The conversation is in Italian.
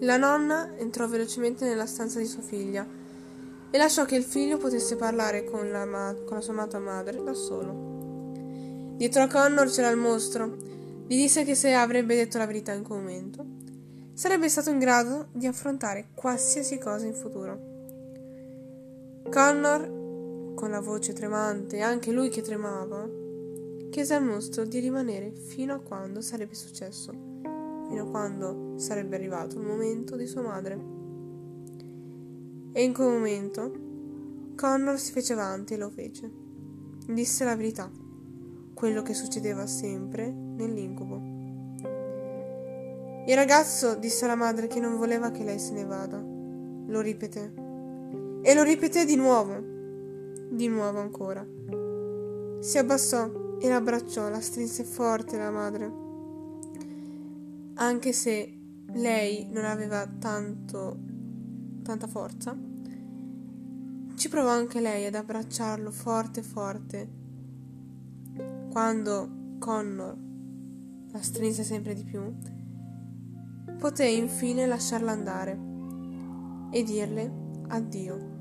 La nonna entrò velocemente nella stanza di sua figlia e lasciò che il figlio potesse parlare con la, ma- con la sua amata madre da solo. Dietro a Connor c'era il mostro. Gli disse che se avrebbe detto la verità in quel momento, sarebbe stato in grado di affrontare qualsiasi cosa in futuro. Connor, con la voce tremante anche lui che tremava, chiese al mostro di rimanere fino a quando sarebbe successo, fino a quando sarebbe arrivato il momento di sua madre. E in quel momento Connor si fece avanti e lo fece. Disse la verità, quello che succedeva sempre nell'incubo. Il ragazzo disse alla madre che non voleva che lei se ne vada. Lo ripeté. E lo ripeté di nuovo. Di nuovo ancora. Si abbassò e l'abbracciò, la strinse forte la madre. Anche se lei non aveva tanto tanta forza, ci provò anche lei ad abbracciarlo forte forte. Quando Connor la strinse sempre di più, poté infine lasciarla andare e dirle addio.